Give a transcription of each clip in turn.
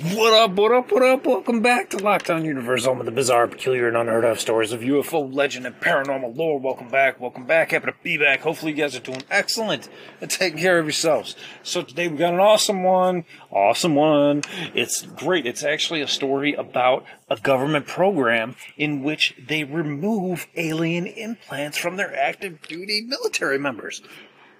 What up, what up, what up? Welcome back to Lockdown Universe, home of the bizarre, peculiar, and unheard of stories of UFO legend and paranormal lore. Welcome back, welcome back. Happy to be back. Hopefully, you guys are doing excellent and taking care of yourselves. So, today we got an awesome one. Awesome one. It's great. It's actually a story about a government program in which they remove alien implants from their active duty military members.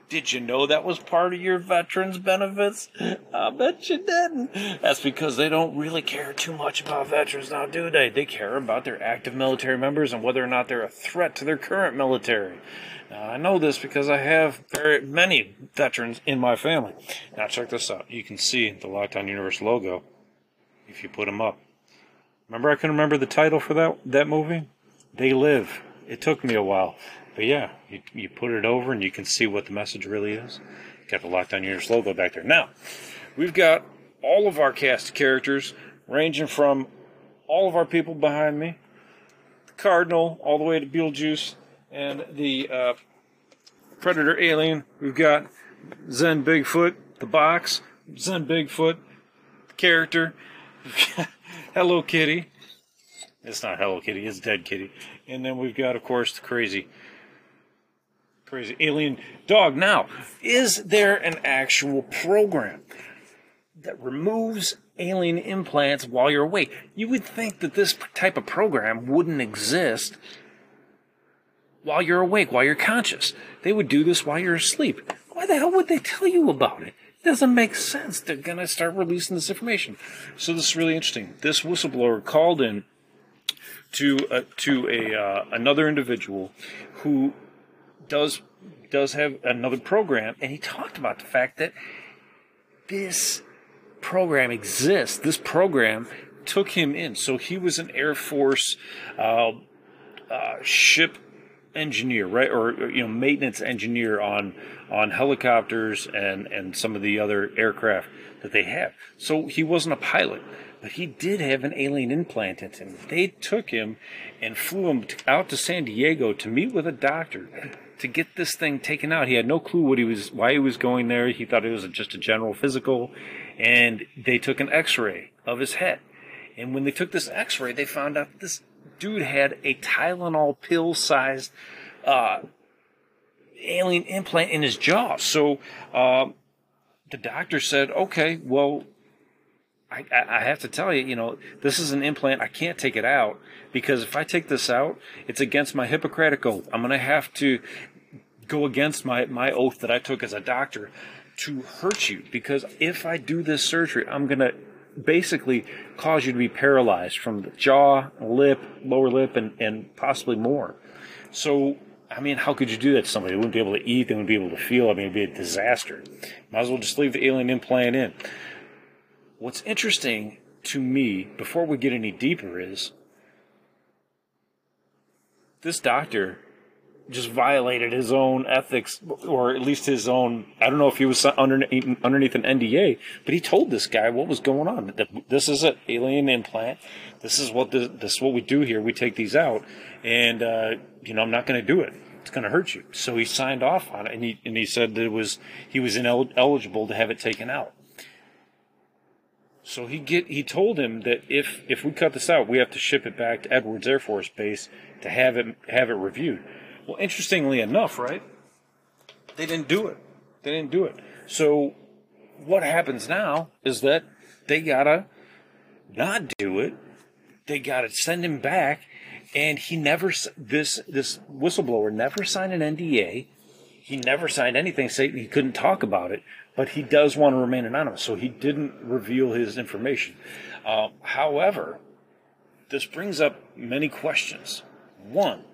Did you know that was part of your veterans benefits? I bet you didn't. That's because they don't really care too much about veterans now, do they? They care about their active military members and whether or not they're a threat to their current military. Now, I know this because I have very many veterans in my family. Now, check this out. You can see the Lockdown Universe logo if you put them up. Remember, I couldn't remember the title for that that movie. They live. It took me a while. But yeah, you, you put it over and you can see what the message really is. Got the Lockdown Universe logo back there. Now, we've got all of our cast characters, ranging from all of our people behind me, the Cardinal, all the way to Beetlejuice, and the uh, Predator Alien. We've got Zen Bigfoot, the box, Zen Bigfoot, the character, Hello Kitty. It's not Hello Kitty, it's Dead Kitty. And then we've got, of course, the crazy crazy alien dog. Now, is there an actual program that removes alien implants while you're awake? You would think that this type of program wouldn't exist while you're awake, while you're conscious. They would do this while you're asleep. Why the hell would they tell you about it? It doesn't make sense. They're going to start releasing this information. So this is really interesting. This whistleblower called in to uh, to a uh, another individual who does does have another program, and he talked about the fact that this program exists. This program took him in, so he was an Air Force uh, uh, ship engineer, right, or you know, maintenance engineer on on helicopters and and some of the other aircraft that they have. So he wasn't a pilot, but he did have an alien implant in him. They took him and flew him out to San Diego to meet with a doctor to get this thing taken out. He had no clue what he was, why he was going there. He thought it was just a general physical, and they took an X-ray of his head. And when they took this X-ray, they found out this dude had a Tylenol pill-sized uh, alien implant in his jaw. So uh, the doctor said, "Okay, well." I, I have to tell you, you know, this is an implant. I can't take it out because if I take this out, it's against my Hippocratic oath. I'm going to have to go against my, my oath that I took as a doctor to hurt you because if I do this surgery, I'm going to basically cause you to be paralyzed from the jaw, lip, lower lip, and, and possibly more. So, I mean, how could you do that to somebody? They wouldn't be able to eat, they wouldn't be able to feel. I mean, it'd be a disaster. Might as well just leave the alien implant in. What's interesting to me, before we get any deeper, is this doctor just violated his own ethics, or at least his own. I don't know if he was underneath, underneath an NDA, but he told this guy what was going on. This is an alien implant. This is what this, this is what we do here. We take these out, and uh, you know I'm not going to do it. It's going to hurt you. So he signed off on it, and he and he said that it was he was ineligible to have it taken out. So he get he told him that if if we cut this out, we have to ship it back to Edwards Air Force Base to have it have it reviewed. Well, interestingly enough, right? They didn't do it. They didn't do it. So what happens now is that they gotta not do it. They gotta send him back, and he never this this whistleblower never signed an NDA. He never signed anything saying he couldn't talk about it, but he does want to remain anonymous, so he didn't reveal his information. Uh, however, this brings up many questions. One,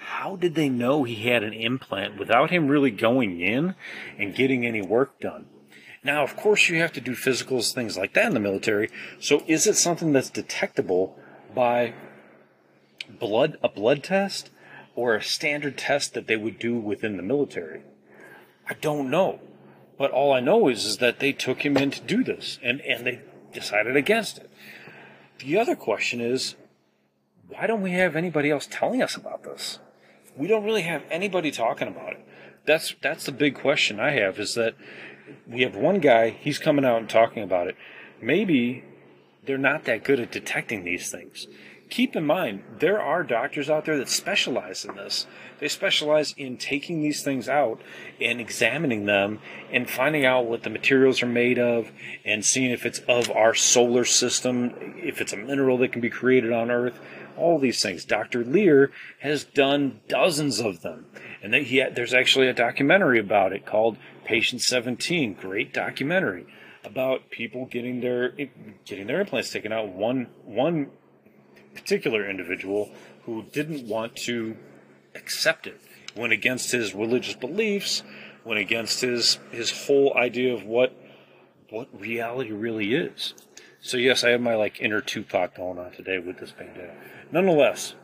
how did they know he had an implant without him really going in and getting any work done? Now, of course, you have to do physicals, things like that in the military. So, is it something that's detectable by blood, a blood test, or a standard test that they would do within the military? I don't know. But all I know is, is that they took him in to do this, and, and they decided against it. The other question is, why don't we have anybody else telling us about this? We don't really have anybody talking about it. That's that's the big question I have is that we have one guy, he's coming out and talking about it. Maybe they're not that good at detecting these things. Keep in mind, there are doctors out there that specialize in this. They specialize in taking these things out and examining them and finding out what the materials are made of and seeing if it's of our solar system, if it's a mineral that can be created on Earth, all these things. Dr. Leir has done dozens of them. And he had, there's actually a documentary about it called Patient 17. Great documentary about people getting their getting their implants taken out. One one particular individual who didn't want to accept it, went against his religious beliefs, went against his his whole idea of what what reality really is. So yes, I have my like inner Tupac going on today with this bandana. Nonetheless,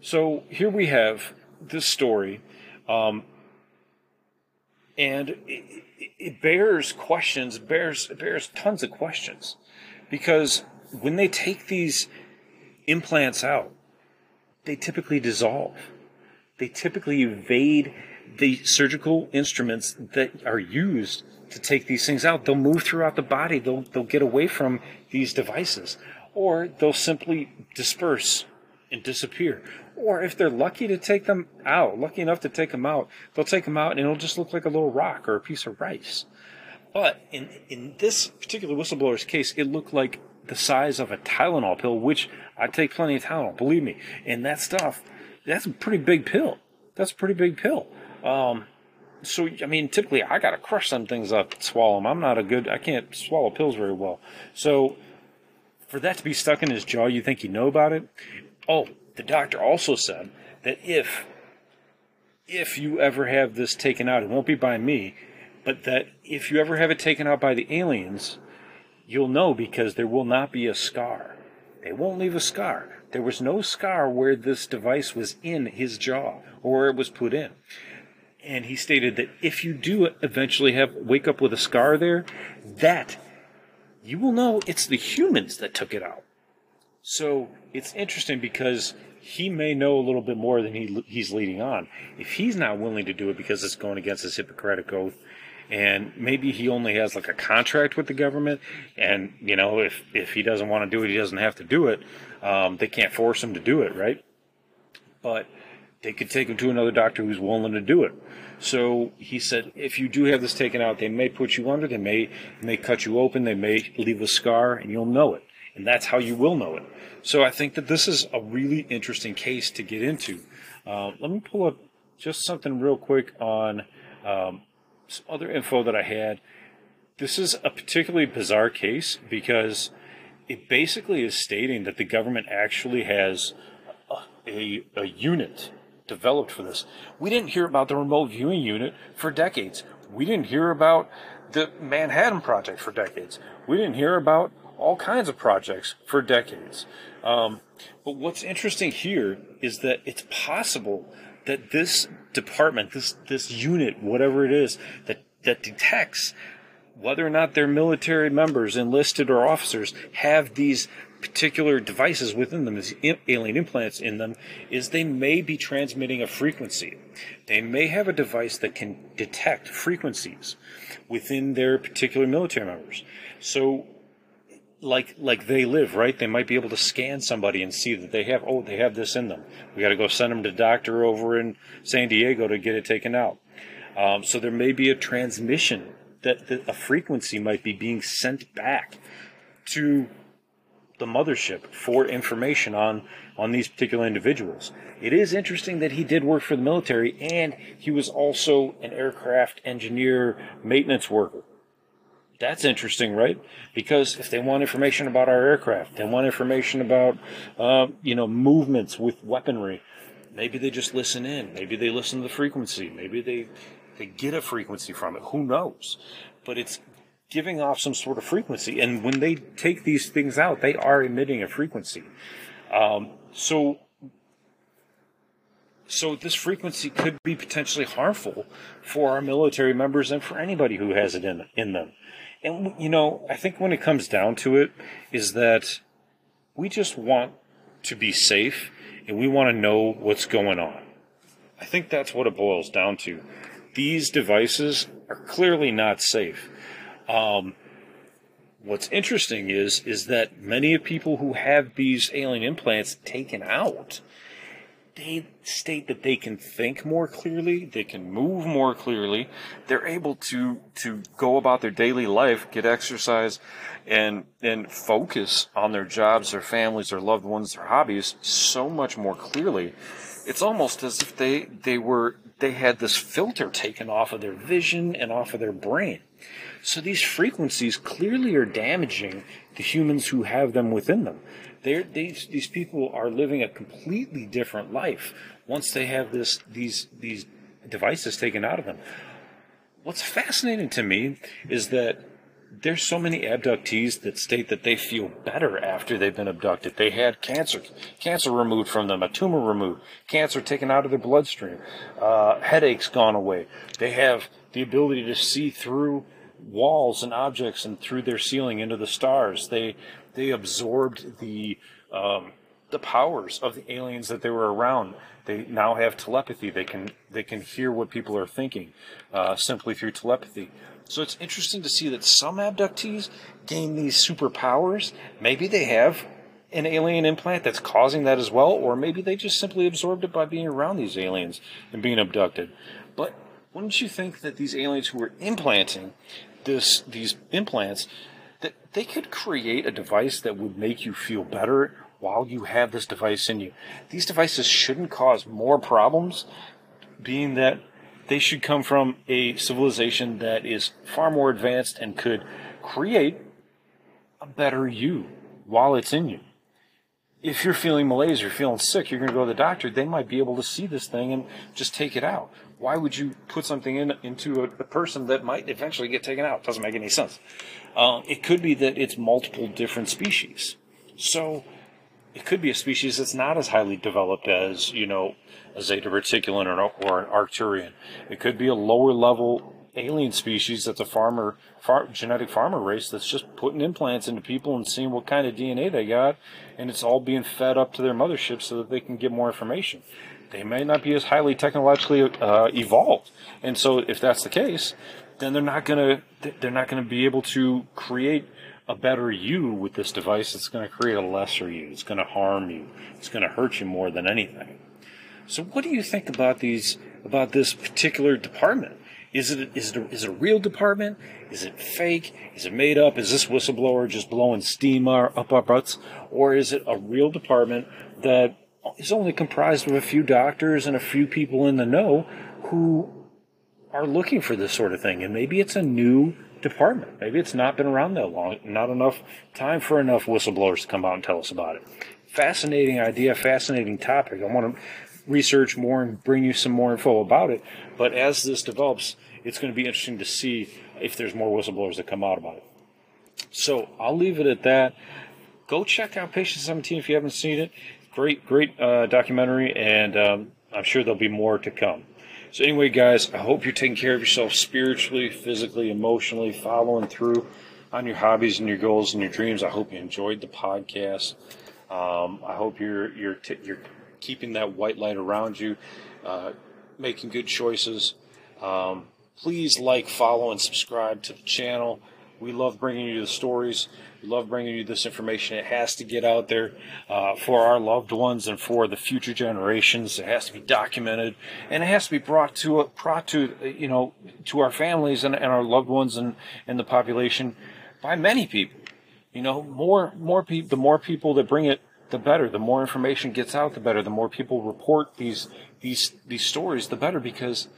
so here we have this story, um, and it, it bears questions, bears bears tons of questions, because when they take these implants out, they typically dissolve. They typically evade the surgical instruments that are used to take these things out. They'll move throughout the body. They'll, they'll get away from these devices. Or they'll simply disperse and disappear. Or if they're lucky to take them out, lucky enough to take them out, they'll take them out and it'll just look like a little rock or a piece of rice. But in, in this particular whistleblower's case, it looked like the size of a Tylenol pill, which I take plenty of Tylenol, believe me. And that stuff, that's a pretty big pill. That's a pretty big pill. Um, so I mean, typically I gotta crush some things up, swallow them. I'm not a good, I can't swallow pills very well. So for that to be stuck in his jaw, you think you know about it? Oh, the doctor also said that if if you ever have this taken out, it won't be by me, but that if you ever have it taken out by the aliens, you'll know because there will not be a scar. They won't leave a scar. There was no scar where this device was in his jaw or where it was put in. And he stated that if you do eventually have wake up with a scar there, that you will know it's the humans that took it out. So it's interesting because he may know a little bit more than he he's leading on. If he's not willing to do it because it's going against his Hippocratic oath, and maybe he only has like a contract with the government, and you know if if he doesn't want to do it, he doesn't have to do it. Um, they can't force him to do it, right? But they could take him to another doctor who's willing to do it. So he said, if you do have this taken out, they may put you under, they may may cut you open, they may leave a scar, and you'll know it, and that's how you will know it. So I think that this is a really interesting case to get into. Uh, let me pull up just something real quick on um, some other info that I had. This is a particularly bizarre case because it basically is stating that the government actually has a, a, a unit developed for this. We didn't hear about the remote viewing unit for decades. We didn't hear about the Manhattan Project for decades. We didn't hear about all kinds of projects for decades. Um, but what's interesting here is that it's possible that this department, this this unit, whatever it is, that that detects whether or not their military members, enlisted or officers, have these particular devices within them, these alien implants in them, is they may be transmitting a frequency. They may have a device that can detect frequencies within their particular military members. So like like they live, right? They might be able to scan somebody and see that they have oh they have this in them. We got to go send them to doctor over in San Diego to get it taken out. Um, so there may be a transmission that, that a frequency might be being sent back to the mothership for information on on these particular individuals. It is interesting that he did work for the military and he was also an aircraft engineer maintenance worker. That's interesting, right? Because if they want information about our aircraft, they want information about, uh, you know, movements with weaponry. Maybe they just listen in. Maybe they listen to the frequency. Maybe they they get a frequency from it. Who knows? But it's giving off some sort of frequency, and when they take these things out, they are emitting a frequency. Um, so so this frequency could be potentially harmful for our military members and for anybody who has it in in them. And you know, I think when it comes down to it, is that we just want to be safe and we want to know what's going on. I think that's what it boils down to. These devices are clearly not safe. Um, what's interesting is is that many of people who have these alien implants taken out they state that they can think more clearly, they can move more clearly, they're able to to go about their daily life, get exercise, and and focus on their jobs, their families, their loved ones, their hobbies so much more clearly. It's almost as if they they were they had this filter taken off of their vision and off of their brain. So these frequencies clearly are damaging the humans who have them within them. They're, these these people are living a completely different life once they have this these these devices taken out of them. What's fascinating to me is that there's so many abductees that state that they feel better after they've been abducted. They had cancer, cancer removed from them, a tumor removed, cancer taken out of their bloodstream, uh, headaches gone away. They have the ability to see through walls and objects and through their ceiling into the stars. They they absorbed the um, the powers of the aliens that they were around. They now have telepathy. They can they can hear what people are thinking uh, simply through telepathy. So it's interesting to see that some abductees gain these superpowers. Maybe they have an alien implant that's causing that as well, or maybe they just simply absorbed it by being around these aliens and being abducted. But wouldn't you think that these aliens who were implanting this these implants that they could create a device that would make you feel better while you have this device in you. These devices shouldn't cause more problems, being that they should come from a civilization that is far more advanced and could create a better you while it's in you. If you're feeling malaise, you're feeling sick, you're going to go to the doctor, they might be able to see this thing and just take it out. Why would you put something in into a, a person that might eventually get taken out? Doesn't make any sense. Uh, it could be that it's multiple different species. So it could be a species that's not as highly developed as, you know, a Zeta Reticulan or, or an Arcturian. It could be a lower level alien species that's a farmer, far, genetic farmer race that's just putting implants into people and seeing what kind of DNA they got, and it's all being fed up to their mothership so that they can get more information. They may not be as highly technologically uh, evolved, and so if that's the case, then they're not gonna they're not gonna be able to create a better you with this device. It's going to create a lesser you. It's going to harm you. It's going to hurt you more than anything. So, what do you think about these about this particular department? Is it is it a, is it a real department? Is it fake? Is it made up? Is this whistleblower just blowing steam up our butts, or is it a real department that is only comprised of a few doctors and a few people in the know who are looking for this sort of thing. And maybe it's a new department. Maybe it's not been around that long, not enough time for enough whistleblowers to come out and tell us about it. Fascinating idea, fascinating topic. I want to research more and bring you some more info about it. But as this develops, it's going to be interesting to see if there's more whistleblowers that come out about it. So I'll leave it at that. Go check out Patient 17 if you haven't seen it. Great, great uh, documentary, and um, I'm sure there'll be more to come. So, anyway, guys, I hope you're taking care of yourself spiritually, physically, emotionally, following through on your hobbies and your goals and your dreams. I hope you enjoyed the podcast. Um, I hope you're you're t- you're keeping that white light around you, uh, making good choices. Um, please like, follow, and subscribe to the channel. We love bringing you the stories. We love bringing you this information. It has to get out there uh, for our loved ones and for the future generations. It has to be documented, and it has to be brought to brought to you know to our families and, and our loved ones and, and the population by many people. You know, more more people. The more people that bring it, the better. The more information gets out, the better. The more people report these these these stories, the better because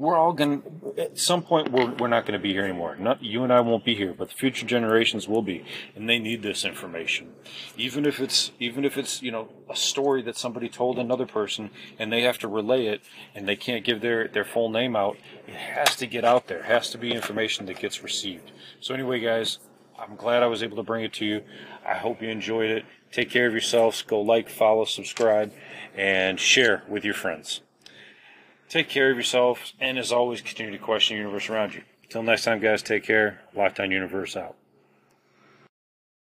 we're all going to, at some point, we're, we're not going to be here anymore. Not, you and I won't be here, but the future generations will be, and they need this information. Even if it's, even if it's, you know, a story that somebody told another person and they have to relay it and they can't give their, their full name out, it has to get out there. It has to be information that gets received. So anyway, guys, I'm glad I was able to bring it to you. I hope you enjoyed it. Take care of yourselves. Go like, follow, subscribe, and share with your friends. Take care of yourselves, and as always, continue to question the universe around you. Until next time, guys, take care. Lockdown Universe out.